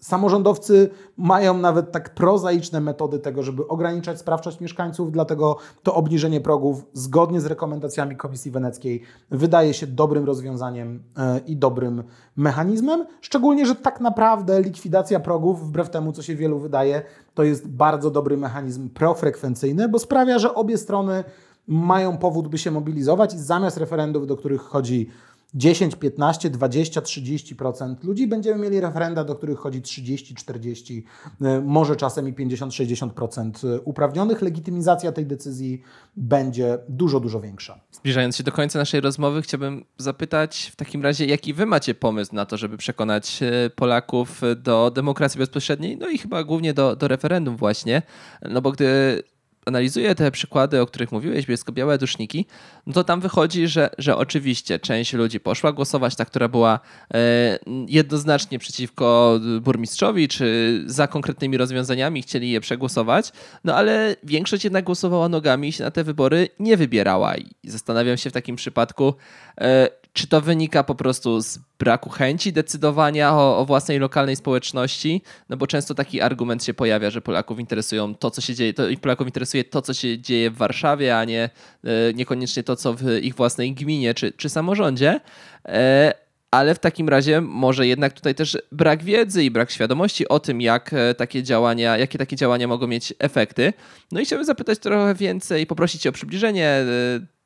Samorządowcy mają nawet tak prozaiczne metody tego, żeby ograniczać sprawczość mieszkańców, dlatego to obniżenie progów zgodnie z rekomendacjami Komisji Weneckiej wydaje się dobrym rozwiązaniem e, i dobrym mechanizmem. Szczególnie, że tak naprawdę likwidacja progów, wbrew temu, co się wielu wydaje, to jest bardzo dobry mechanizm profrekwencyjny, bo sprawia, że obie strony mają powód, by się mobilizować i zamiast referendów, do których chodzi 10, 15, 20, 30% ludzi, będziemy mieli referenda, do których chodzi 30, 40, e, może czasem i 50, 60% e, uprawnionych. Legitymizacja tej decyzji będzie dużo, dużo większa. Zbliżając się do końca naszej rozmowy, chciałbym zapytać w takim razie, jaki wy macie pomysł na to, żeby przekonać e, Polaków do demokracji bezpośredniej, no i chyba głównie do, do referendum właśnie, no bo gdy analizuję te przykłady, o których mówiłeś, bielsko-białe duszniki, no to tam wychodzi, że, że oczywiście część ludzi poszła głosować, ta, która była e, jednoznacznie przeciwko burmistrzowi, czy za konkretnymi rozwiązaniami chcieli je przegłosować, no ale większość jednak głosowała nogami i się na te wybory nie wybierała. I zastanawiam się w takim przypadku, e, czy to wynika po prostu z braku chęci decydowania o, o, własnej lokalnej społeczności? No bo często taki argument się pojawia, że Polaków interesują to, co się dzieje, to, Polaków interesuje to, co się dzieje w Warszawie, a nie e, niekoniecznie to, co w ich własnej gminie czy, czy samorządzie. E, ale w takim razie może jednak tutaj też brak wiedzy i brak świadomości o tym, jak e, takie działania, jakie takie działania mogą mieć efekty. No i chciałbym zapytać trochę więcej, poprosić Cię o przybliżenie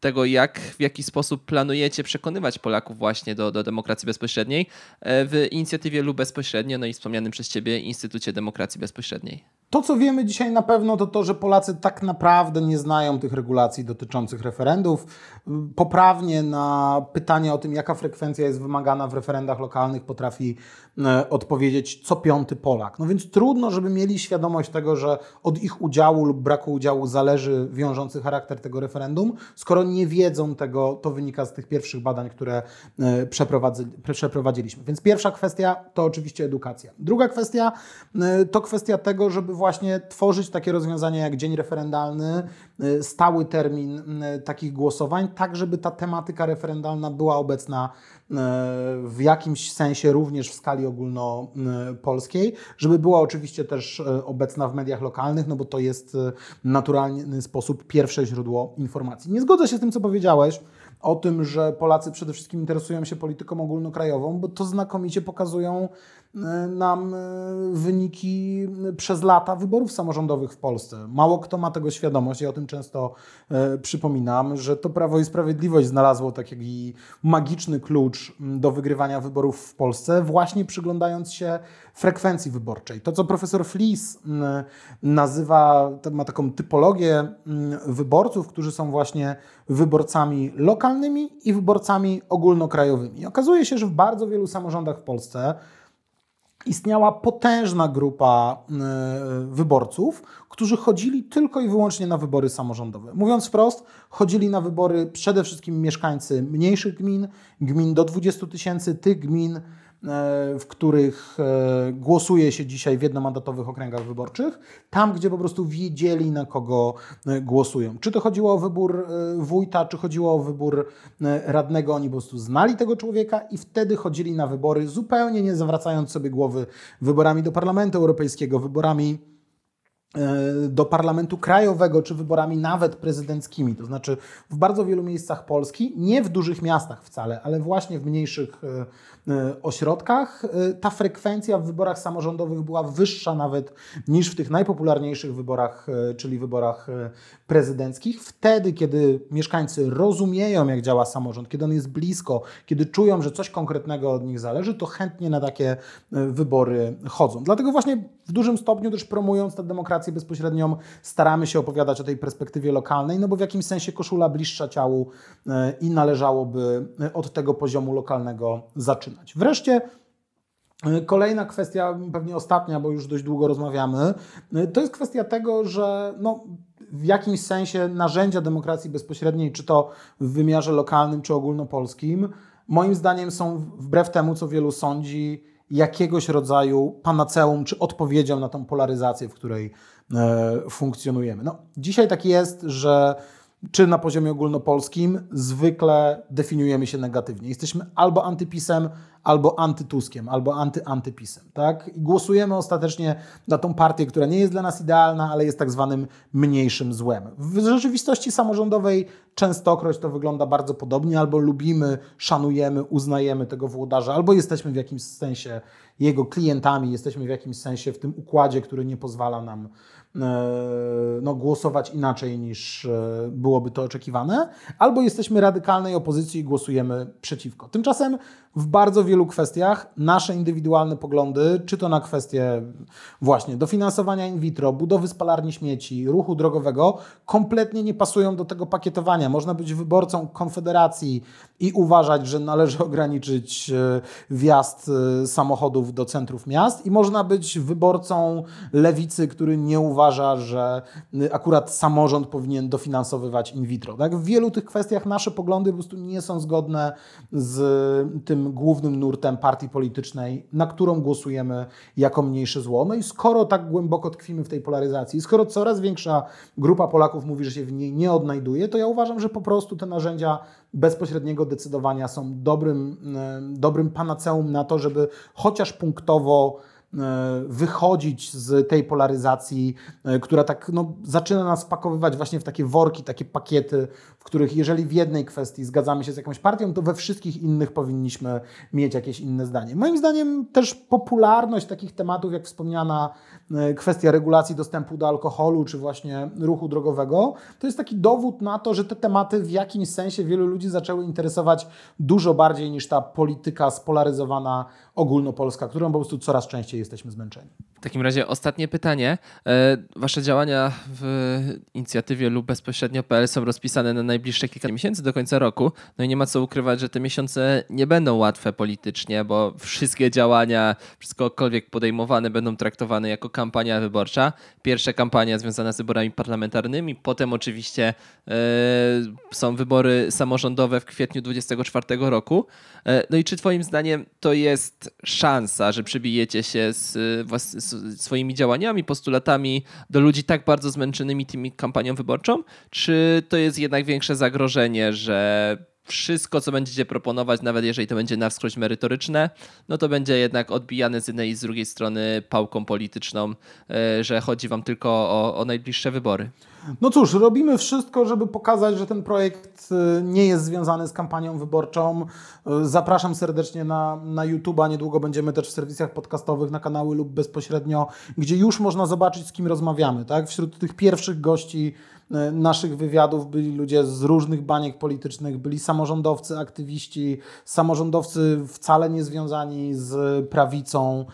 tego, jak, w jaki sposób planujecie przekonywać Polaków właśnie do, do demokracji bezpośredniej e, w inicjatywie lub bezpośrednio, no i wspomnianym przez Ciebie Instytucie Demokracji Bezpośredniej. To, co wiemy dzisiaj na pewno, to to, że Polacy tak naprawdę nie znają tych regulacji dotyczących referendów. Poprawnie na pytanie o tym, jaka frekwencja jest wymagana w referendach lokalnych, potrafi e, odpowiedzieć co piąty Polak. No więc trudno, żeby mieli świadomość tego, że od ich udziału lub braku udziału zależy wiążący charakter tego referendum. Skoro nie wiedzą tego, to wynika z tych pierwszych badań, które e, przeprowadziliśmy. Więc pierwsza kwestia to oczywiście edukacja. Druga kwestia e, to kwestia tego, żeby właśnie tworzyć takie rozwiązania jak dzień referendalny, y, stały termin y, takich głosowań, tak żeby ta tematyka referendalna była obecna y, w jakimś sensie również w skali ogólnopolskiej, żeby była oczywiście też obecna w mediach lokalnych, no bo to jest naturalny sposób pierwsze źródło informacji. Nie zgodzę się z tym, co powiedziałeś o tym, że Polacy przede wszystkim interesują się polityką ogólnokrajową, bo to znakomicie pokazują nam e, wyniki przez lata wyborów samorządowych w Polsce. Mało kto ma tego świadomość, ja o tym często e, przypominam, że to Prawo i Sprawiedliwość znalazło taki magiczny klucz do wygrywania wyborów w Polsce, właśnie przyglądając się frekwencji wyborczej. To, co profesor Flis nazywa, ma taką typologię wyborców, którzy są właśnie wyborcami lokalnymi i wyborcami ogólnokrajowymi. Okazuje się, że w bardzo wielu samorządach w Polsce istniała potężna grupa e, wyborców, którzy chodzili tylko i wyłącznie na wybory samorządowe. Mówiąc wprost, chodzili na wybory przede wszystkim mieszkańcy mniejszych gmin, gmin do 20 tysięcy, tych gmin, w których e, głosuje się dzisiaj w jednomandatowych okręgach wyborczych, tam gdzie po prostu wiedzieli na kogo e, głosują. Czy to chodziło o wybór e, wójta, czy chodziło o wybór radnego, oni po prostu znali tego człowieka i wtedy chodzili na wybory zupełnie nie zawracając sobie głowy wyborami do Parlamentu Europejskiego, wyborami do parlamentu krajowego, czy wyborami nawet prezydenckimi. To znaczy w bardzo wielu miejscach Polski, nie w dużych miastach wcale, ale właśnie w mniejszych E, ośrodkach, e, ta frekwencja w wyborach samorządowych była wyższa nawet niż w tych najpopularniejszych wyborach, e, czyli wyborach prezydenckich. Wtedy, kiedy mieszkańcy rozumieją, jak działa samorząd, kiedy on jest blisko, kiedy czują, że coś konkretnego od nich zależy, to chętnie na takie wybory chodzą. Dlatego właśnie w dużym stopniu też promując tę demokrację bezpośrednią, staramy się opowiadać o tej perspektywie lokalnej, no bo w jakimś sensie koszula bliższa ciału e, i należałoby e, od tego poziomu lokalnego zaczynać. Wreszcie e, Kolejna kwestia, pewnie ostatnia, bo już dość długo rozmawiamy, to jest kwestia tego, że no, w jakimś sensie narzędzia demokracji bezpośredniej, czy to w wymiarze lokalnym, czy ogólnopolskim, moim zdaniem są wbrew temu, co wielu sądzi, jakiegoś rodzaju panaceum czy odpowiedzią na tą polaryzację, w której e, funkcjonujemy. No, dzisiaj tak jest, że czy na poziomie ogólnopolskim zwykle definiujemy się negatywnie. Jesteśmy albo antypisem, albo antytuskiem, albo antyantypisem. Tak? I głosujemy ostatecznie na tą partię, która nie jest dla nas idealna, ale jest tak zwanym mniejszym złem. W rzeczywistości samorządowej częstokroć to wygląda bardzo podobnie, albo lubimy, szanujemy, uznajemy tego włodarza, albo jesteśmy w jakimś sensie jego klientami, jesteśmy w jakimś sensie w tym układzie, który nie pozwala nam no, głosować inaczej niż e, byłoby to oczekiwane, albo jesteśmy radykalnej opozycji i głosujemy przeciwko. Tymczasem w bardzo wielu kwestiach nasze indywidualne poglądy, czy to na kwestie właśnie dofinansowania in vitro, budowy spalarni śmieci, ruchu drogowego, kompletnie nie pasują do tego pakietowania. Można być wyborcą Konfederacji i uważać, że należy ograniczyć e, wjazd samochodów do centrów miast, i można być wyborcą lewicy, który nie uważa, że y, akurat samorząd powinien dofinansowywać in vitro. Tak? W wielu tych kwestiach nasze poglądy po prostu nie są zgodne z tym głównym nurtem partii politycznej, na którą głosujemy jako mniejsze zło. No i skoro tak głęboko tkwimy w tej polaryzacji, skoro coraz większa grupa Polaków mówi, że się w niej nie odnajduje, to ja uważam, że po prostu te narzędzia bezpośredniego decydowania są dobrym, y, dobrym panaceum na to, żeby chociaż punktowo E, wychodzić z tej polaryzacji, e, która tak no, zaczyna nas pakowywać właśnie w takie worki, takie pakiety, których jeżeli w jednej kwestii zgadzamy się z jakąś partią, to we wszystkich innych powinniśmy mieć jakieś inne zdanie. Moim zdaniem też popularność takich tematów, jak wspomniana e, kwestia regulacji dostępu do alkoholu, czy właśnie ruchu drogowego, to jest taki dowód na to, że te tematy w jakimś sensie wielu ludzi zaczęły interesować dużo bardziej niż ta polityka spolaryzowana ogólnopolska, którą po prostu coraz częściej jesteśmy zmęczeni. W takim razie ostatnie pytanie. E, wasze działania w inicjatywie lub bezpośrednio.pl są rozpisane na najbliższe kilka miesięcy do końca roku. No i nie ma co ukrywać, że te miesiące nie będą łatwe politycznie, bo wszystkie działania, wszystkokolwiek podejmowane będą traktowane jako kampania wyborcza. Pierwsze kampania związane z wyborami parlamentarnymi, potem oczywiście e, są wybory samorządowe w kwietniu 2024 roku. E, no i czy twoim zdaniem to jest szansa, że przybijecie się z, z swoimi działaniami, postulatami do ludzi tak bardzo zmęczonymi tymi kampanią wyborczą? Czy to jest jednak większe zagrożenie, że wszystko, co będziecie proponować, nawet jeżeli to będzie na wskroś merytoryczne, no to będzie jednak odbijane z jednej i z drugiej strony pałką polityczną, e, że chodzi wam tylko o, o najbliższe wybory. No cóż, robimy wszystko, żeby pokazać, że ten projekt y, nie jest związany z kampanią wyborczą. Y, zapraszam serdecznie na, na YouTube'a. Niedługo będziemy też w serwisach podcastowych, na kanały lub bezpośrednio, gdzie już można zobaczyć, z kim rozmawiamy. Tak? Wśród tych pierwszych gości y, naszych wywiadów byli ludzie z różnych baniek politycznych, byli samorządowcy, aktywiści, samorządowcy wcale nie związani z prawicą.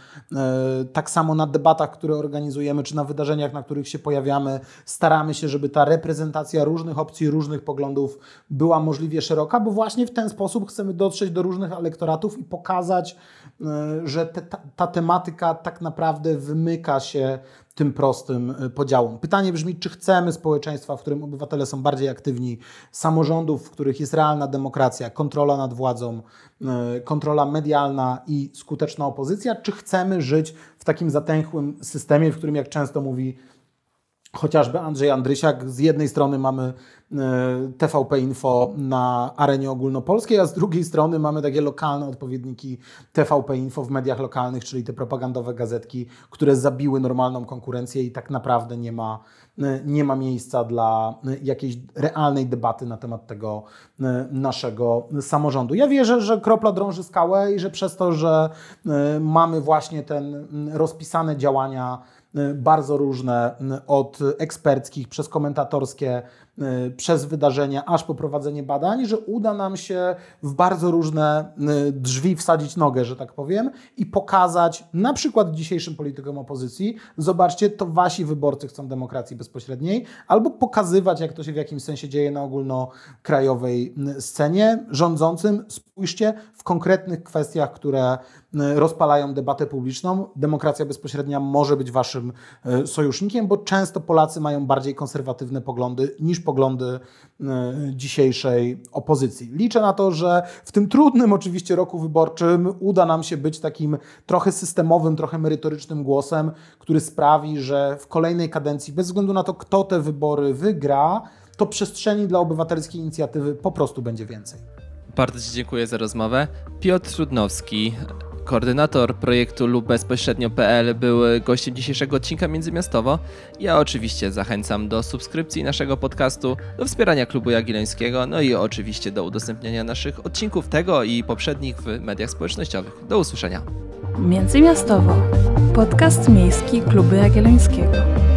Tak samo na debatach, które organizujemy, czy na wydarzeniach, na których się pojawiamy, staramy się, żeby ta reprezentacja różnych opcji, różnych poglądów była możliwie szeroka, bo właśnie w ten sposób chcemy dotrzeć do różnych elektoratów i pokazać, e, że te, ta, ta tematyka tak naprawdę wymyka się tym prostym e, podziałom. Pytanie brzmi, czy chcemy społeczeństwa, w którym obywatele są bardziej aktywni, samorządów, w których jest realna demokracja, kontrola nad władzą, e, kontrola medialna i skuteczna opozycja, czy chcemy żyć w takim zatęchłym systemie, w którym, jak często mówi chociażby Andrzej Andrysiak. Z jednej strony mamy e, TVP Info na arenie ogólnopolskiej, a z drugiej strony mamy takie lokalne odpowiedniki TVP Info w mediach lokalnych, czyli te propagandowe gazetki, które zabiły normalną konkurencję i tak naprawdę nie ma, e, nie ma miejsca dla e, jakiejś realnej debaty na temat tego naszego samorządu. Ja wierzę, że kropla drąży skałę i że przez to, że mamy właśnie ten rozpisane działania bardzo różne, y, od eksperckich, przez komentatorskie, y, przez wydarzenia, aż po prowadzenie badań, że uda nam się w bardzo różne y, drzwi wsadzić nogę, że tak powiem, i pokazać na przykład dzisiejszym politykom opozycji, zobaczcie, to wasi wyborcy chcą demokracji bezpośredniej, albo pokazywać, jak to się w jakimś sensie dzieje na ogólnokrajowej scenie. Rządzącym spójrzcie w konkretnych kwestiach, które rozpalają debatę publiczną. Demokracja bezpośrednia może być waszym y, sojusznikiem, bo często Polacy mają bardziej konserwatywne poglądy niż poglądy y, dzisiejszej opozycji. Liczę na to, że w tym trudnym oczywiście roku wyborczym uda nam się być takim trochę systemowym, trochę merytorycznym głosem, który sprawi, że w kolejnej kadencji, bez względu na to, kto te wybory wygra, to przestrzeni dla obywatelskiej inicjatywy po prostu będzie więcej. Bardzo Ci dziękuję za rozmowę. Piotr Trudnowski, koordynator projektu lub bezpośrednio.pl był gościem dzisiejszego odcinka Międzymiastowo. Ja oczywiście zachęcam do subskrypcji naszego podcastu, do wspierania Klubu Jagiellońskiego, no i oczywiście do udostępniania naszych odcinków tego i poprzednich w mediach społecznościowych. Do usłyszenia. Międzymiastowo. Podcast miejski Klubu Jagiellońskiego.